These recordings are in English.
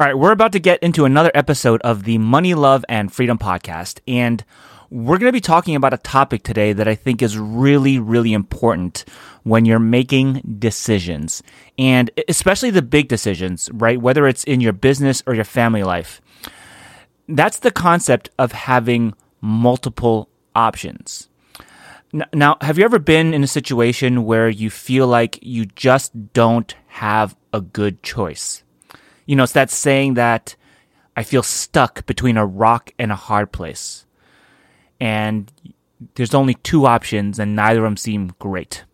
All right, we're about to get into another episode of the Money, Love, and Freedom podcast. And we're going to be talking about a topic today that I think is really, really important when you're making decisions. And especially the big decisions, right? Whether it's in your business or your family life. That's the concept of having multiple options. Now, have you ever been in a situation where you feel like you just don't have a good choice? You know, it's that saying that I feel stuck between a rock and a hard place. And there's only two options, and neither of them seem great.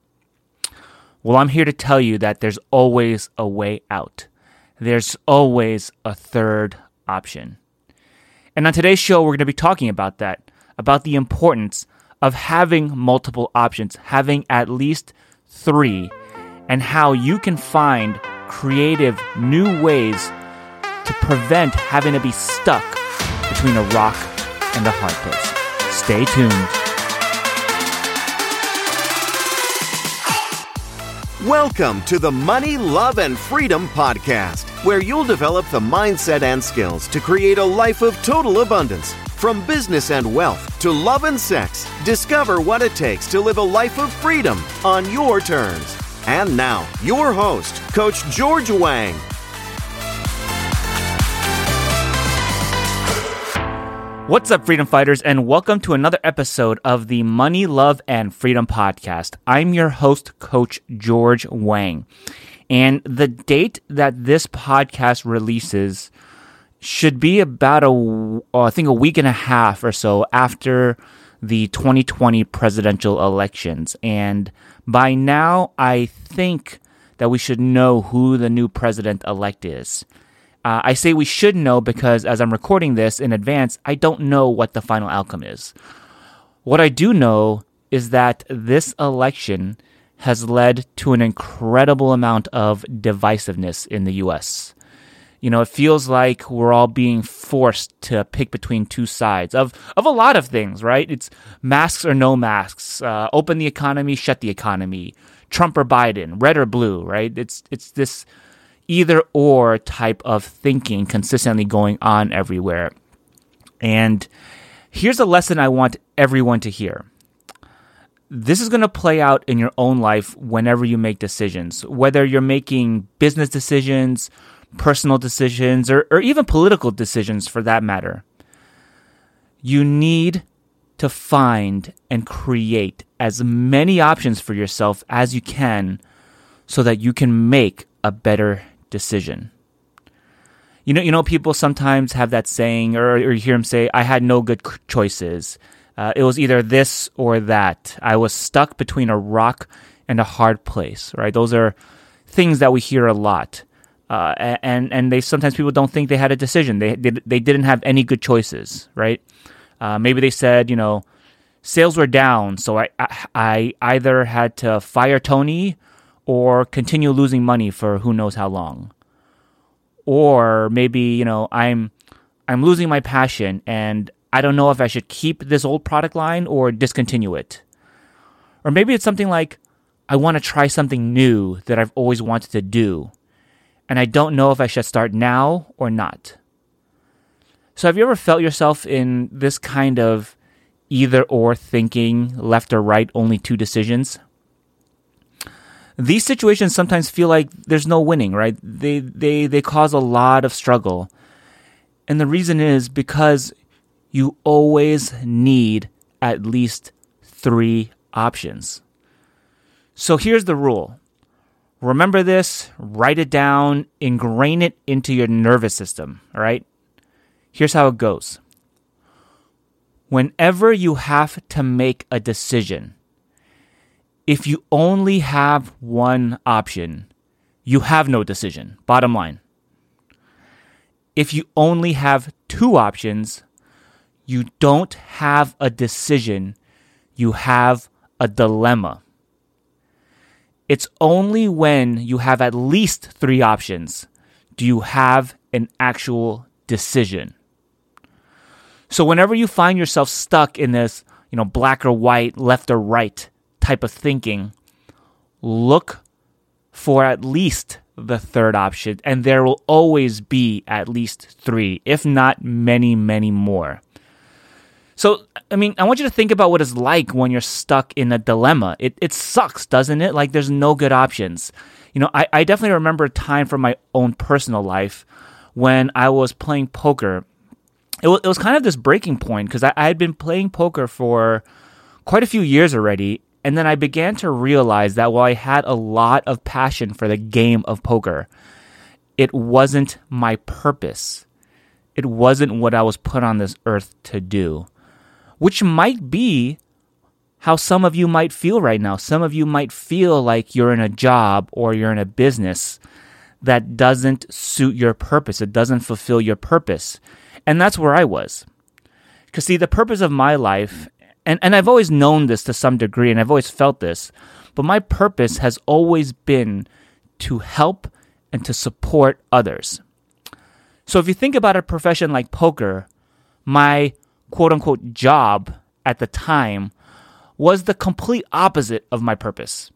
Well, I'm here to tell you that there's always a way out. There's always a third option. And on today's show, we're going to be talking about that, about the importance of having multiple options, having at least three, and how you can find creative new ways to prevent having to be stuck between a rock and a hard place. Stay tuned. Welcome to the Money, Love, and Freedom podcast, where you'll develop the mindset and skills to create a life of total abundance. From business and wealth to love and sex, discover what it takes to live a life of freedom on your terms. And now, your host, Coach George Wang. What's up, freedom fighters, and welcome to another episode of the Money, Love, and Freedom podcast. I'm your host, Coach George Wang. And the date that this podcast releases should be about a, oh, think, a week and a half or so after the 2020 presidential elections. And by now, I think that we should know who the new president elect is. Uh, I say we should know because as I'm recording this in advance, I don't know what the final outcome is. What I do know is that this election has led to an incredible amount of divisiveness in the US. You know, it feels like we're all being forced to pick between two sides of, of a lot of things, right? It's masks or no masks, uh, open the economy, shut the economy, Trump or Biden, red or blue, right? It's, it's this either or type of thinking consistently going on everywhere. And here's a lesson I want everyone to hear. This is going to play out in your own life whenever you make decisions, whether you're making business decisions, personal decisions, or, or even political decisions for that matter. You need to find and create as many options for yourself as you can so that you can make a better decision. You know, you know, people sometimes have that saying, or, or you hear them say, "I had no good choices. Uh, it was either this or that. I was stuck between a rock and a hard place." Right? Those are things that we hear a lot, uh, and and they sometimes people don't think they had a decision. They they, they didn't have any good choices. Right? Uh, maybe they said, you know, sales were down, so I, I I either had to fire Tony or continue losing money for who knows how long. Or maybe, you know, I'm I'm losing my passion and I don't know if I should keep this old product line or discontinue it. Or maybe it's something like I want to try something new that I've always wanted to do and I don't know if I should start now or not. So have you ever felt yourself in this kind of either or thinking, left or right, only two decisions? these situations sometimes feel like there's no winning, right? They they they cause a lot of struggle. And the reason is because you always need at least 3 options. So here's the rule. Remember this, write it down, ingrain it into your nervous system, all right? Here's how it goes. Whenever you have to make a decision, if you only have one option, you have no decision. Bottom line. If you only have two options, you don't have a decision, you have a dilemma. It's only when you have at least three options do you have an actual decision. So whenever you find yourself stuck in this, you know, black or white, left or right type of thinking, look for at least the third option, and there will always be at least three, if not many, many more. So, I mean, I want you to think about what it's like when you're stuck in a dilemma. It, it sucks, doesn't it? Like, there's no good options. You know, I, I definitely remember a time from my own personal life when I was playing poker. It was, it was kind of this breaking point because I, I had been playing poker for quite a few years already. And then I began to realize that while I had a lot of passion for the game of poker, it wasn't my purpose. It wasn't what I was put on this earth to do which might be how some of you might feel right now. Some of you might feel like you're in a job or you're in a business that doesn't suit your purpose, it doesn't fulfill your purpose. And that's where I was. Because, see, the purpose of my life, and, and I've always known this to some degree, and I've always felt this, but my purpose has always been to help and to support others. So if you think about a profession like poker, my quote unquote job at the time was the complete opposite of my purpose.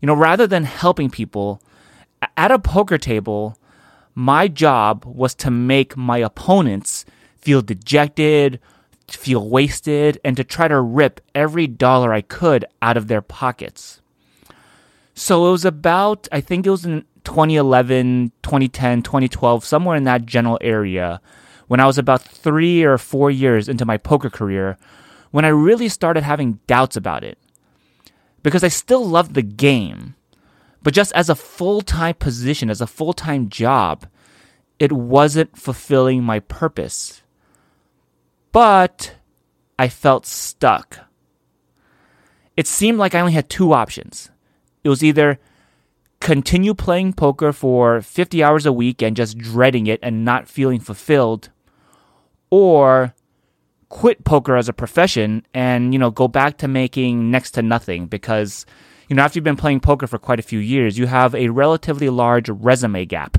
You know, rather than helping people at a poker table, my job was to make my opponents feel dejected, feel wasted, and to try to rip every dollar I could out of their pockets. So it was about, I think it was in 2011, 2010, 2012, somewhere in that general area when I was about three or four years into my poker career when I really started having doubts about it. Because I still loved the game, but just as a full time position, as a full time job, it wasn't fulfilling my purpose. But I felt stuck. It seemed like I only had two options. It was either continue playing poker for 50 hours a week and just dreading it and not feeling fulfilled, or quit poker as a profession and you know go back to making next to nothing because you know after you've been playing poker for quite a few years you have a relatively large resume gap.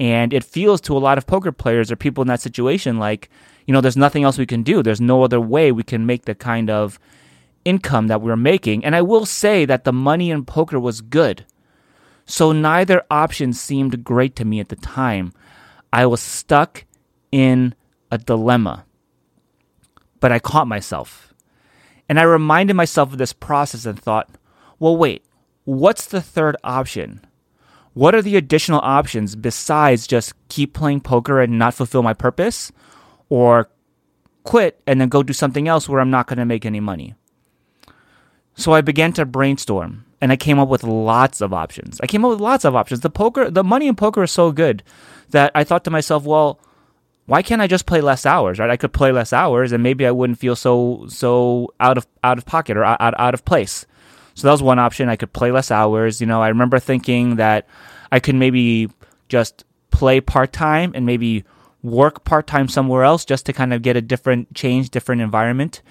And it feels to a lot of poker players or people in that situation like you know there's nothing else we can do. There's no other way we can make the kind of income that we we're making. And i will say that the money in poker was good. So neither option seemed great to me at the time. I was stuck in a dilemma. But I caught myself. And I reminded myself of this process and thought, well, wait, what's the third option? What are the additional options besides just keep playing poker and not fulfill my purpose? Or quit and then go do something else where I'm not going to make any money? So I began to brainstorm and I came up with lots of options. I came up with lots of options. The poker, the money in poker is so good that I thought to myself, well, why can't I just play less hours, right? I could play less hours and maybe I wouldn't feel so so out of out of pocket or out, out of place. So that was one option. I could play less hours. You know, I remember thinking that I could maybe just play part time and maybe work part time somewhere else just to kind of get a different change, different environment.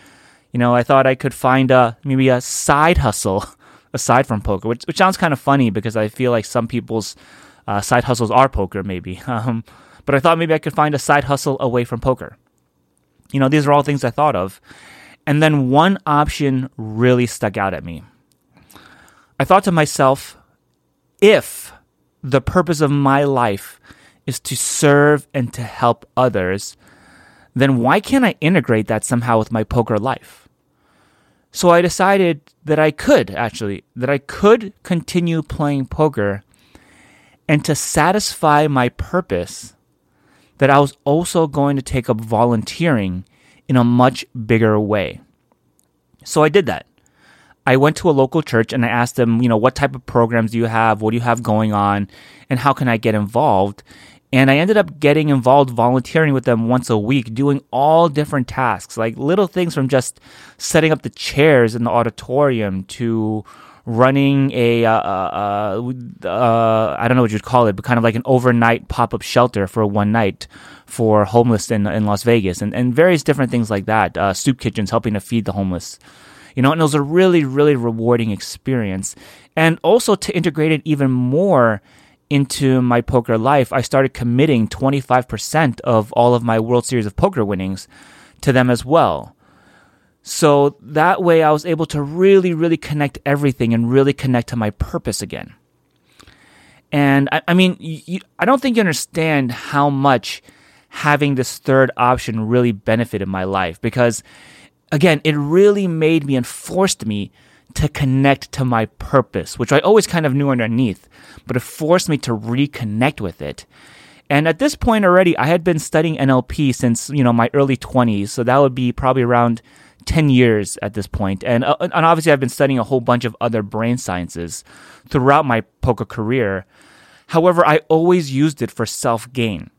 You know, I thought I could find a maybe a side hustle aside from poker, which which sounds kind of funny because I feel like some people's uh, side hustles are poker, maybe. Um, but I thought maybe I could find a side hustle away from poker. You know, these are all things I thought of. And then one option really stuck out at me. I thought to myself, if the purpose of my life is to serve and to help others, then why can't I integrate that somehow with my poker life? So I decided that I could actually, that I could continue playing poker and to satisfy my purpose, that I was also going to take up volunteering in a much bigger way. So I did that. I went to a local church and I asked them, you know, what type of programs do you have? What do you have going on? And how can I get involved? And I ended up getting involved volunteering with them once a week, doing all different tasks, like little things from just setting up the chairs in the auditorium to running a uh, uh, uh, uh, I don't know what you'd call it, but kind of like an overnight pop up shelter for one night for homeless in in Las Vegas, and and various different things like that. Uh, soup kitchens helping to feed the homeless. You know, and it was a really, really rewarding experience. And also to integrate it even more into my poker life, I started committing 25% of all of my World Series of Poker winnings to them as well. So that way I was able to really, really connect everything and really connect to my purpose again. And I, I mean, you, I don't think you understand how much having this third option really benefited my life because, again, it really made me and forced me to connect to my purpose, which I always kind of knew underneath, but it forced me to reconnect with it. And at this point already, I had been studying NLP since, you know, my early 20s. So that would be probably around 10 years at this point. And, uh, and obviously, I've been studying a whole bunch of other brain sciences throughout my poker career. However, I always used it for self gain.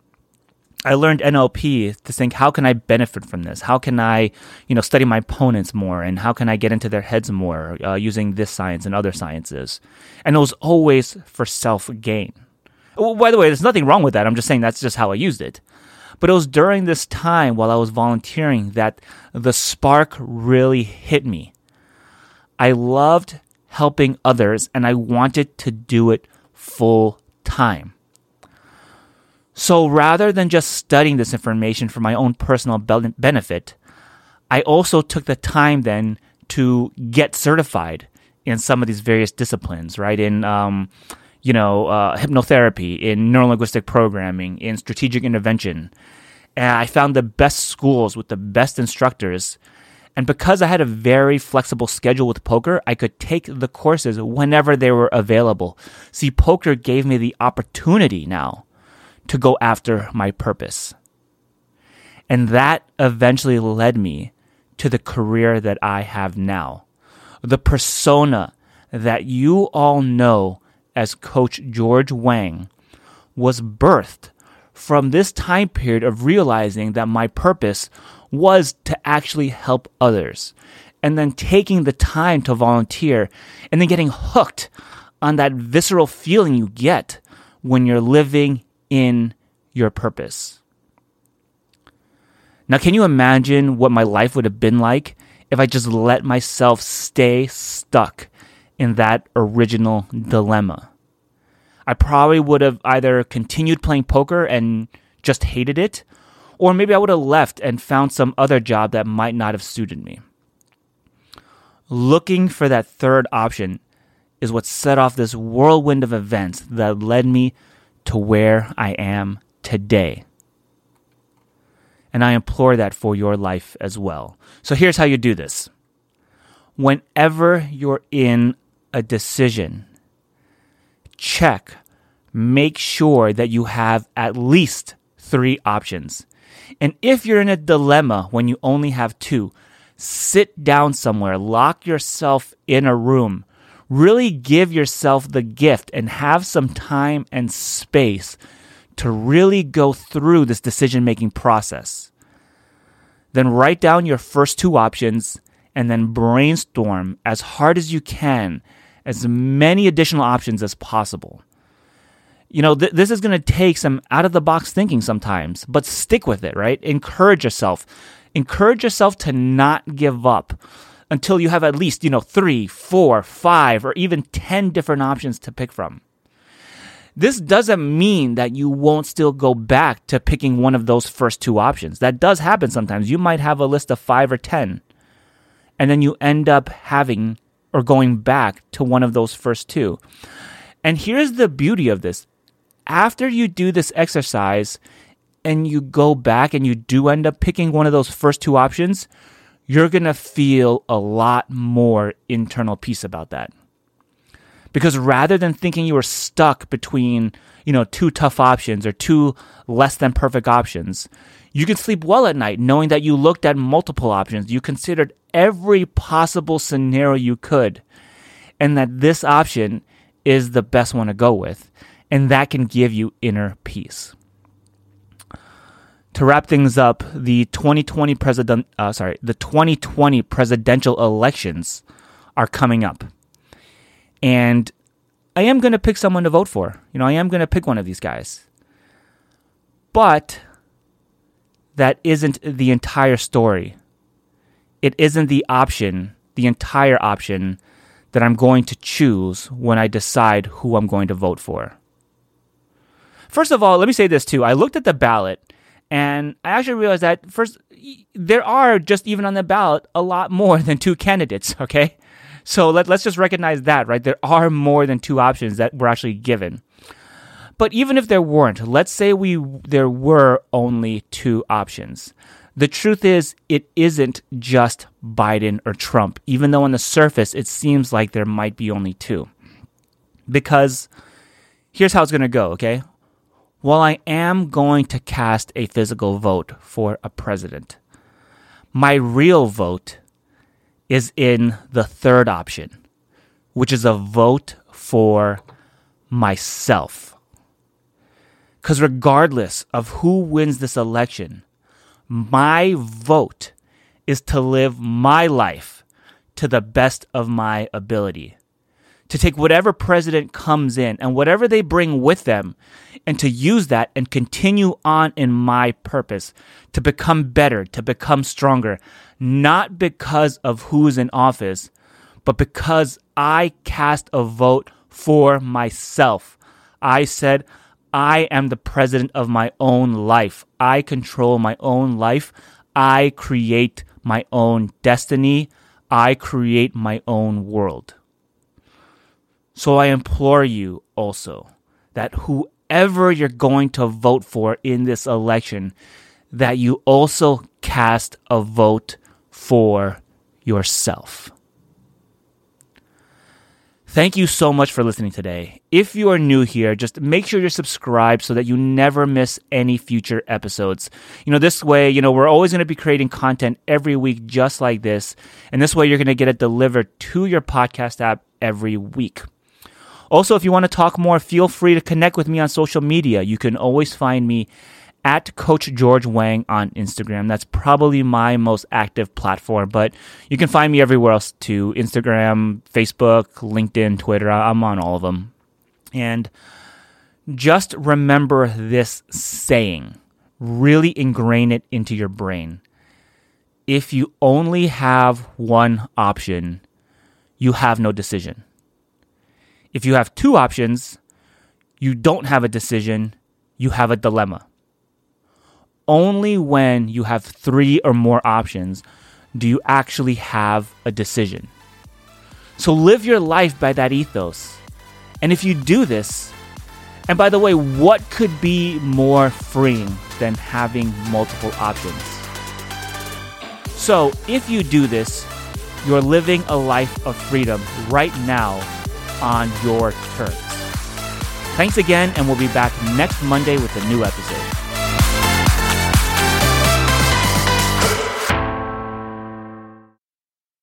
I learned NLP to think, how can I benefit from this? How can I, you know, study my opponents more, and how can I get into their heads more uh, using this science and other sciences? And it was always for self gain. By the way, there's nothing wrong with that. I'm just saying that's just how I used it. But it was during this time while I was volunteering that the spark really hit me. I loved helping others, and I wanted to do it full time. So rather than just studying this information for my own personal benefit, I also took the time then to get certified in some of these various disciplines, right? In, um, you know, uh, hypnotherapy, in neurolinguistic programming, in strategic intervention. And I found the best schools with the best instructors. And because I had a very flexible schedule with poker, I could take the courses whenever they were available. See, poker gave me the opportunity now to go after my purpose. And that eventually led me to the career that I have now. The persona that you all know as Coach George Wang was birthed from this time period of realizing that my purpose was to actually help others and then taking the time to volunteer and then getting hooked on that visceral feeling you get when you're living in your purpose. Now, can you imagine what my life would have been like if I just let myself stay stuck in that original dilemma? I probably would have either continued playing poker and just hated it, or maybe I would have left and found some other job that might not have suited me. Looking for that third option is what set off this whirlwind of events that led me to where I am today. And I implore that for your life as well. So here's how you do this. Whenever you're in a decision, check, make sure that you have at least three options. And if you're in a dilemma when you only have two, sit down somewhere, lock yourself in a room, really give yourself the gift and have some time and space to really go through this decision making process. Then write down your first two options and then brainstorm as hard as you can as many additional options as possible. You know, th- this is going to take some out of the box thinking sometimes, but stick with it, right? Encourage yourself. Encourage yourself to not give up until you have at least, you know, three, four, five, or even 10 different options to pick from. This doesn't mean that you won't still go back to picking one of those first two options. That does happen sometimes. You might have a list of five or 10, and then you end up having or going back to one of those first two. And here's the beauty of this after you do this exercise and you go back and you do end up picking one of those first two options, you're going to feel a lot more internal peace about that. Because rather than thinking you were stuck between, you know, two tough options or two less than perfect options, you can sleep well at night knowing that you looked at multiple options. You considered every possible scenario you could and that this option is the best one to go with. And that can give you inner peace to wrap things up, the 2020 president, uh, sorry, the 2020 presidential elections are coming up, and I am going to pick someone to vote for. You know, I am going to pick one of these guys, but that isn't the entire story. It isn't the option, the entire option that I'm going to choose when I decide who I'm going to vote for. First of all, let me say this too. I looked at the ballot and I actually realized that first, there are just even on the ballot a lot more than two candidates, okay? So let, let's just recognize that, right? There are more than two options that were actually given. But even if there weren't, let's say we there were only two options. The truth is, it isn't just Biden or Trump, even though on the surface it seems like there might be only two. Because here's how it's going to go, okay? While I am going to cast a physical vote for a president, my real vote is in the third option, which is a vote for myself. Because regardless of who wins this election, my vote is to live my life to the best of my ability. To take whatever president comes in and whatever they bring with them and to use that and continue on in my purpose to become better, to become stronger, not because of who's in office, but because I cast a vote for myself. I said, I am the president of my own life. I control my own life. I create my own destiny. I create my own world. So I implore you also that whoever you're going to vote for in this election, that you also cast a vote for yourself. Thank you so much for listening today. If you are new here, just make sure you're subscribed so that you never miss any future episodes. You know, this way, you know, we're always going to be creating content every week just like this. And this way, you're going to get it delivered to your podcast app every week. Also, if you want to talk more, feel free to connect with me on social media. You can always find me at Coach George Wang on Instagram. That's probably my most active platform, but you can find me everywhere else too Instagram, Facebook, LinkedIn, Twitter. I'm on all of them. And just remember this saying, really ingrain it into your brain. If you only have one option, you have no decision. If you have two options, you don't have a decision, you have a dilemma only when you have three or more options do you actually have a decision. So live your life by that ethos. And if you do this, and by the way, what could be more freeing than having multiple options? So if you do this, you're living a life of freedom right now on your terms. Thanks again, and we'll be back next Monday with a new episode.